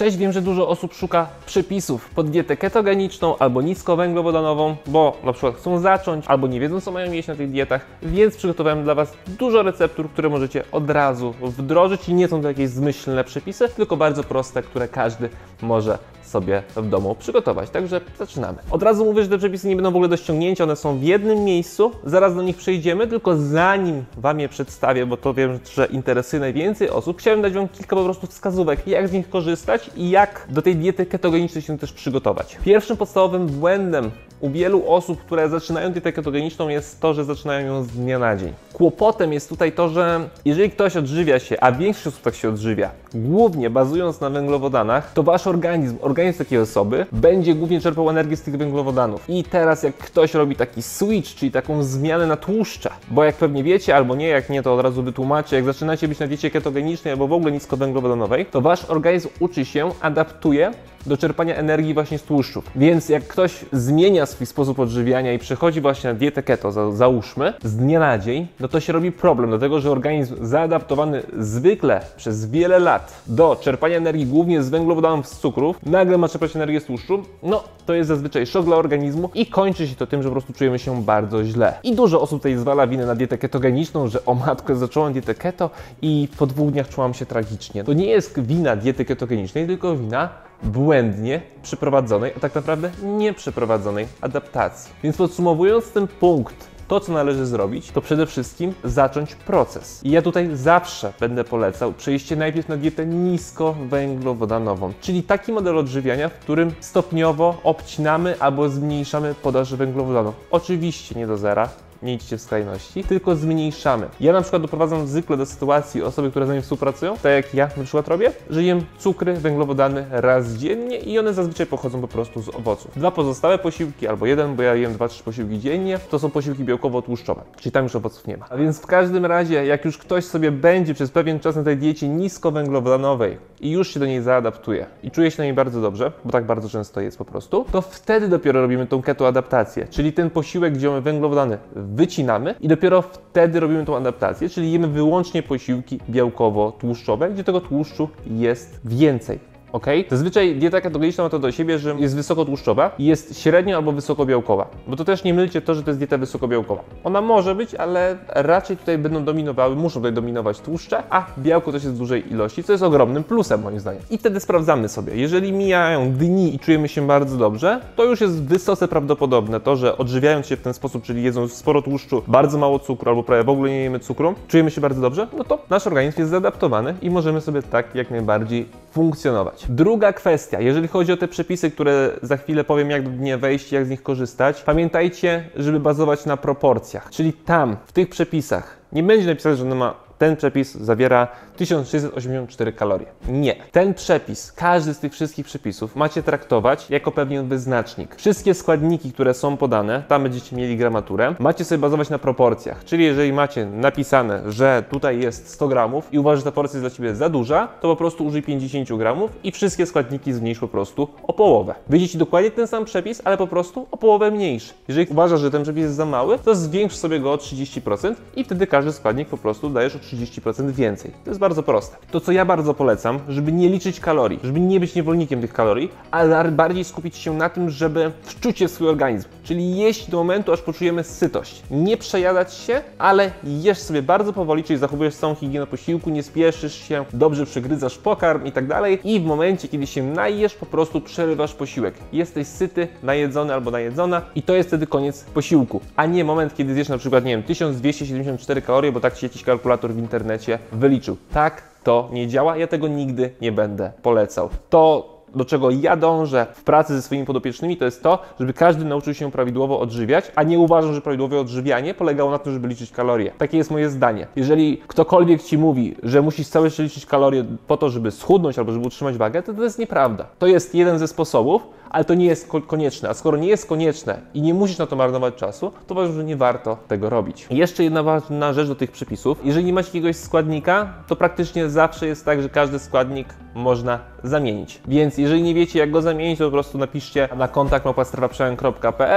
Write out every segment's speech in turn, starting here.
Cześć, wiem, że dużo osób szuka przepisów pod dietę ketogeniczną albo niskowęglowodanową, bo na przykład chcą zacząć albo nie wiedzą, co mają jeść na tych dietach, więc przygotowałem dla Was dużo receptur, które możecie od razu wdrożyć i nie są to jakieś zmyślne przepisy, tylko bardzo proste, które każdy może sobie w domu przygotować. Także zaczynamy. Od razu mówię, że te przepisy nie będą w ogóle do ściągnięcia, one są w jednym miejscu, zaraz do nich przejdziemy, tylko zanim Wam je przedstawię, bo to wiem, że interesuje najwięcej osób, chciałem dać Wam kilka po prostu wskazówek, jak z nich korzystać i jak do tej diety ketogenicznej się też przygotować. Pierwszym podstawowym błędem u wielu osób, które zaczynają dietę ketogeniczną jest to, że zaczynają ją z dnia na dzień. Kłopotem jest tutaj to, że jeżeli ktoś odżywia się, a większość osób tak się odżywia, głównie bazując na węglowodanach, to Wasz organizm, organizm takiej osoby będzie głównie czerpał energię z tych węglowodanów. I teraz jak ktoś robi taki switch, czyli taką zmianę na tłuszcze, bo jak pewnie wiecie albo nie, jak nie to od razu wytłumaczę, jak zaczynacie być na diecie ketogenicznej albo w ogóle niskowęglowodanowej, to Wasz organizm uczy się, adaptuje do czerpania energii właśnie z tłuszczów. Więc jak ktoś zmienia swój sposób odżywiania i przechodzi właśnie na dietę keto, za, załóżmy, z dnia na dzień, no to się robi problem, dlatego że organizm zaadaptowany zwykle przez wiele lat do czerpania energii głównie z węglowodanów, z cukrów, nagle ma czerpać energię z tłuszczu, no to jest zazwyczaj szok dla organizmu i kończy się to tym, że po prostu czujemy się bardzo źle. I dużo osób tutaj zwala winę na dietę ketogeniczną, że o matko, zacząłem dietę keto i po dwóch dniach czułam się tragicznie. To nie jest wina diety ketogenicznej, tylko wina błędnie przeprowadzonej, a tak naprawdę nie przeprowadzonej adaptacji. Więc podsumowując ten punkt, to, co należy zrobić, to przede wszystkim zacząć proces. I ja tutaj zawsze będę polecał przejście najpierw na dietę niskowęglowodanową, czyli taki model odżywiania, w którym stopniowo obcinamy albo zmniejszamy podaż węglowodanów. Oczywiście nie do zera, nie idźcie w skrajności, tylko zmniejszamy. Ja na przykład doprowadzam zwykle do sytuacji osoby, które z nami współpracują, tak jak ja na przykład robię, że jem cukry, węglowodany raz dziennie i one zazwyczaj pochodzą po prostu z owoców. Dwa pozostałe posiłki, albo jeden, bo ja jem dwa, trzy posiłki dziennie, to są posiłki białkowo-tłuszczowe, czyli tam już owoców nie ma. A więc w każdym razie, jak już ktoś sobie będzie przez pewien czas na tej diecie niskowęglowodanowej i już się do niej zaadaptuje i czuje się na niej bardzo dobrze, bo tak bardzo często jest po prostu, to wtedy dopiero robimy tą ketoadaptację, czyli ten posiłek, gdzie mamy węglowodany wycinamy i dopiero wtedy robimy tą adaptację, czyli jemy wyłącznie posiłki białkowo-tłuszczowe, gdzie tego tłuszczu jest więcej. Ok? Zazwyczaj dieta ketogeniczna ma to do siebie, że jest wysokotłuszczowa i jest średnio albo wysokobiałkowa. Bo to też nie mylcie to, że to jest dieta wysokobiałkowa. Ona może być, ale raczej tutaj będą dominowały, muszą tutaj dominować tłuszcze, a białko też jest w dużej ilości, co jest ogromnym plusem moim zdaniem. I wtedy sprawdzamy sobie. Jeżeli mijają dni i czujemy się bardzo dobrze, to już jest wysoce prawdopodobne to, że odżywiając się w ten sposób, czyli jedząc sporo tłuszczu, bardzo mało cukru albo prawie w ogóle nie jemy cukru, czujemy się bardzo dobrze, no to nasz organizm jest zaadaptowany i możemy sobie tak jak najbardziej funkcjonować. Druga kwestia, jeżeli chodzi o te przepisy, które za chwilę powiem, jak do nie wejść, jak z nich korzystać, pamiętajcie, żeby bazować na proporcjach. Czyli tam, w tych przepisach, nie będzie napisane, że ma ten przepis zawiera 1684 kalorie. Nie. Ten przepis, każdy z tych wszystkich przepisów macie traktować jako pewien wyznacznik. Wszystkie składniki, które są podane, tam będziecie mieli gramaturę, macie sobie bazować na proporcjach. Czyli jeżeli macie napisane, że tutaj jest 100 gramów i uważasz, że ta porcja jest dla Ciebie za duża, to po prostu użyj 50 gramów i wszystkie składniki zmniejsz po prostu o połowę. Wyjdzie Ci dokładnie ten sam przepis, ale po prostu o połowę mniejszy. Jeżeli uważasz, że ten przepis jest za mały, to zwiększ sobie go o 30% i wtedy każdy składnik po prostu dajesz o 30% więcej. To jest bardzo proste. To, co ja bardzo polecam, żeby nie liczyć kalorii, żeby nie być niewolnikiem tych kalorii, ale bardziej skupić się na tym, żeby wczuć się w swój organizm. Czyli jeść do momentu, aż poczujemy sytość. Nie przejadać się, ale jesz sobie bardzo powoli, czyli zachowujesz całą higienę posiłku, nie spieszysz się, dobrze przygryzasz pokarm i tak dalej. I w momencie, kiedy się najesz, po prostu przerywasz posiłek. Jesteś syty, najedzony albo najedzona i to jest wtedy koniec posiłku. A nie moment, kiedy zjesz na przykład, nie wiem, 1274 kalorie, bo tak ci jakiś kalkulator w internecie wyliczył. Tak to nie działa, ja tego nigdy nie będę polecał. To do czego ja dążę w pracy ze swoimi podopiecznymi, to jest to, żeby każdy nauczył się prawidłowo odżywiać, a nie uważam, że prawidłowe odżywianie polegało na tym, żeby liczyć kalorie. Takie jest moje zdanie. Jeżeli ktokolwiek ci mówi, że musisz całe życie liczyć kalorie po to, żeby schudnąć albo żeby utrzymać wagę, to to jest nieprawda. To jest jeden ze sposobów, ale to nie jest ko- konieczne. A skoro nie jest konieczne i nie musisz na to marnować czasu, to uważam, że nie warto tego robić. Jeszcze jedna ważna rzecz do tych przepisów. Jeżeli nie macie jakiegoś składnika, to praktycznie zawsze jest tak, że każdy składnik można zamienić. Więc jeżeli nie wiecie, jak go zamienić, to po prostu napiszcie na kontakt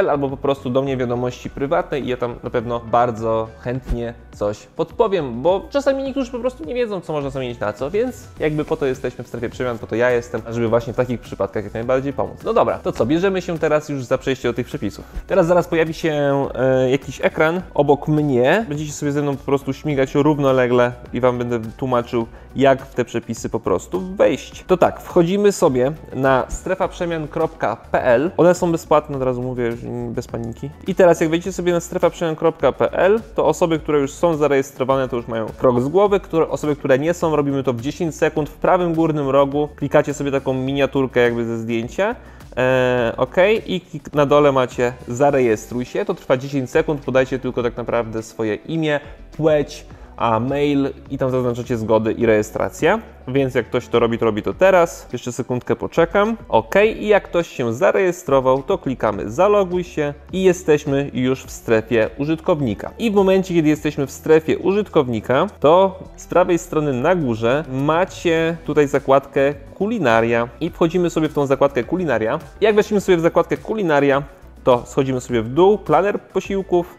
albo po prostu do mnie wiadomości prywatnej i ja tam na pewno bardzo chętnie coś podpowiem, bo czasami niektórzy po prostu nie wiedzą, co można zamienić na co, więc jakby po to jesteśmy w strefie przemian, po to ja jestem, żeby właśnie w takich przypadkach jak najbardziej pomóc. No dobra, to co, bierzemy się teraz już za przejście do tych przepisów. Teraz zaraz pojawi się e, jakiś ekran obok mnie, będziecie sobie ze mną po prostu śmigać równolegle i Wam będę tłumaczył, jak w te przepisy po prostu wejść. To tak, wchodzimy sobie na strefaprzemian.pl. One są bezpłatne, od razu mówię, bez paniki. I teraz jak wejdziecie sobie na strefaprzemian.pl, to osoby, które już są zarejestrowane, to już mają krok z głowy. Które, osoby, które nie są, robimy to w 10 sekund. W prawym górnym rogu klikacie sobie taką miniaturkę jakby ze zdjęcia. Eee, OK, i na dole macie zarejestruj się. To trwa 10 sekund. Podajcie tylko tak naprawdę swoje imię, płeć, a mail i tam zaznaczacie zgody i rejestrację. Więc jak ktoś to robi, to robi to teraz. Jeszcze sekundkę poczekam. OK, i jak ktoś się zarejestrował, to klikamy zaloguj się i jesteśmy już w strefie użytkownika. I w momencie, kiedy jesteśmy w strefie użytkownika, to z prawej strony na górze macie tutaj zakładkę kulinaria i wchodzimy sobie w tą zakładkę kulinaria. Jak weszliśmy sobie w zakładkę kulinaria, to schodzimy sobie w dół, planer posiłków,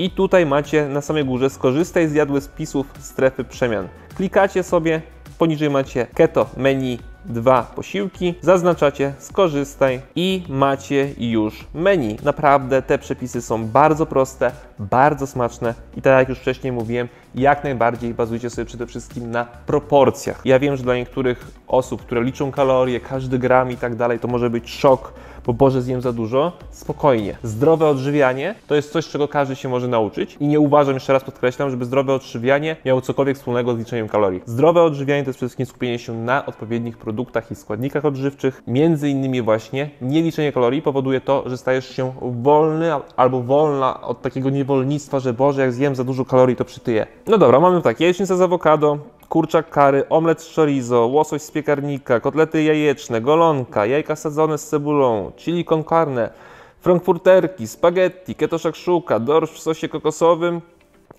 i tutaj macie na samej górze skorzystaj z jadły spisów strefy przemian. Klikacie sobie, poniżej macie keto menu dwa posiłki, zaznaczacie skorzystaj i macie już menu. Naprawdę te przepisy są bardzo proste, bardzo smaczne i tak jak już wcześniej mówiłem, jak najbardziej bazujcie sobie przede wszystkim na proporcjach. Ja wiem, że dla niektórych osób, które liczą kalorie, każdy gram i tak dalej, to może być szok, bo Boże zjem za dużo. Spokojnie. Zdrowe odżywianie to jest coś, czego każdy się może nauczyć i nie uważam, jeszcze raz podkreślam, żeby zdrowe odżywianie miało cokolwiek wspólnego z liczeniem kalorii. Zdrowe odżywianie to jest przede wszystkim skupienie się na odpowiednich produktach i składnikach odżywczych. Między innymi właśnie nie liczenie kalorii powoduje to, że stajesz się wolny albo wolna od takiego niewolnictwa, że Boże, jak zjem za dużo kalorii, to przytyję. No dobra, mamy tak, jajecznica z awokado, kurczak kary, omlet z chorizo, łosoś z piekarnika, kotlety jajeczne, golonka, jajka sadzone z cebulą, chili con carne, frankfurterki, spaghetti, keto szakszuka, dorsz w sosie kokosowym,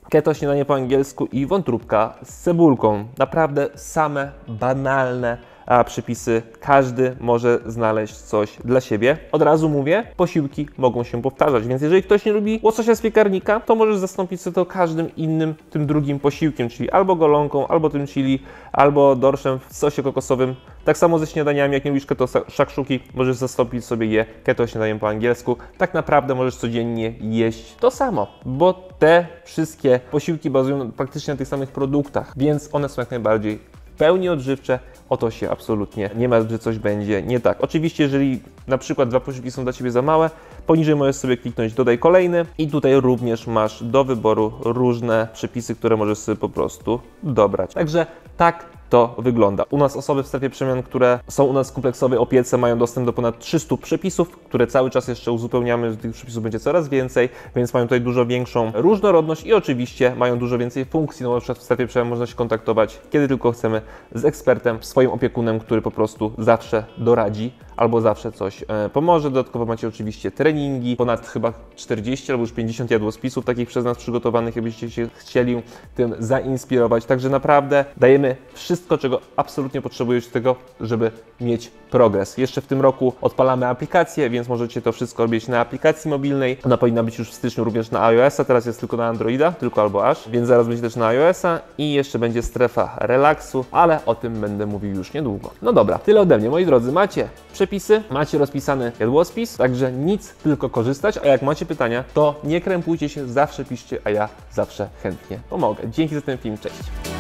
keto śniadanie po angielsku i wątróbka z cebulką. Naprawdę same banalne a przepisy, każdy może znaleźć coś dla siebie. Od razu mówię, posiłki mogą się powtarzać, więc jeżeli ktoś nie lubi łososia z piekarnika, to możesz zastąpić sobie to każdym innym, tym drugim posiłkiem, czyli albo golonką, albo tym chili, albo dorszem w sosie kokosowym. Tak samo ze śniadaniami, jak nie lubisz keto szakszuki, możesz zastąpić sobie je keto śniadaniem po angielsku. Tak naprawdę możesz codziennie jeść to samo, bo te wszystkie posiłki bazują praktycznie na tych samych produktach, więc one są jak najbardziej pełni odżywcze, o to się absolutnie nie ma, że coś będzie nie tak. Oczywiście, jeżeli na przykład dwa posiłki są dla Ciebie za małe, poniżej możesz sobie kliknąć dodaj kolejny i tutaj również masz do wyboru różne przepisy, które możesz sobie po prostu dobrać. Także tak to wygląda. U nas osoby w strefie przemian, które są u nas w kompleksowej opiece, mają dostęp do ponad 300 przepisów, które cały czas jeszcze uzupełniamy. Tych przepisów będzie coraz więcej, więc mają tutaj dużo większą różnorodność i oczywiście mają dużo więcej funkcji. No na przykład w strefie przemian można się kontaktować, kiedy tylko chcemy, z ekspertem, swoim opiekunem, który po prostu zawsze doradzi albo zawsze coś e, pomoże. Dodatkowo macie oczywiście treningi, ponad chyba 40 albo już 50 jadłospisów takich przez nas przygotowanych, jakbyście się chcieli tym zainspirować. Także naprawdę dajemy wszystko, czego absolutnie potrzebujecie do tego, żeby mieć progres. Jeszcze w tym roku odpalamy aplikację, więc możecie to wszystko robić na aplikacji mobilnej. Ona powinna być już w styczniu również na iOS-a, teraz jest tylko na Androida, tylko albo aż, więc zaraz będzie też na iOS-a i jeszcze będzie strefa relaksu, ale o tym będę mówił już niedługo. No dobra, tyle ode mnie, moi drodzy. Macie przepisy, macie rozpisany jadłospis, także nic, tylko korzystać, a jak macie pytania, to nie krępujcie się, zawsze piszcie, a ja zawsze chętnie pomogę. Dzięki za ten film, cześć!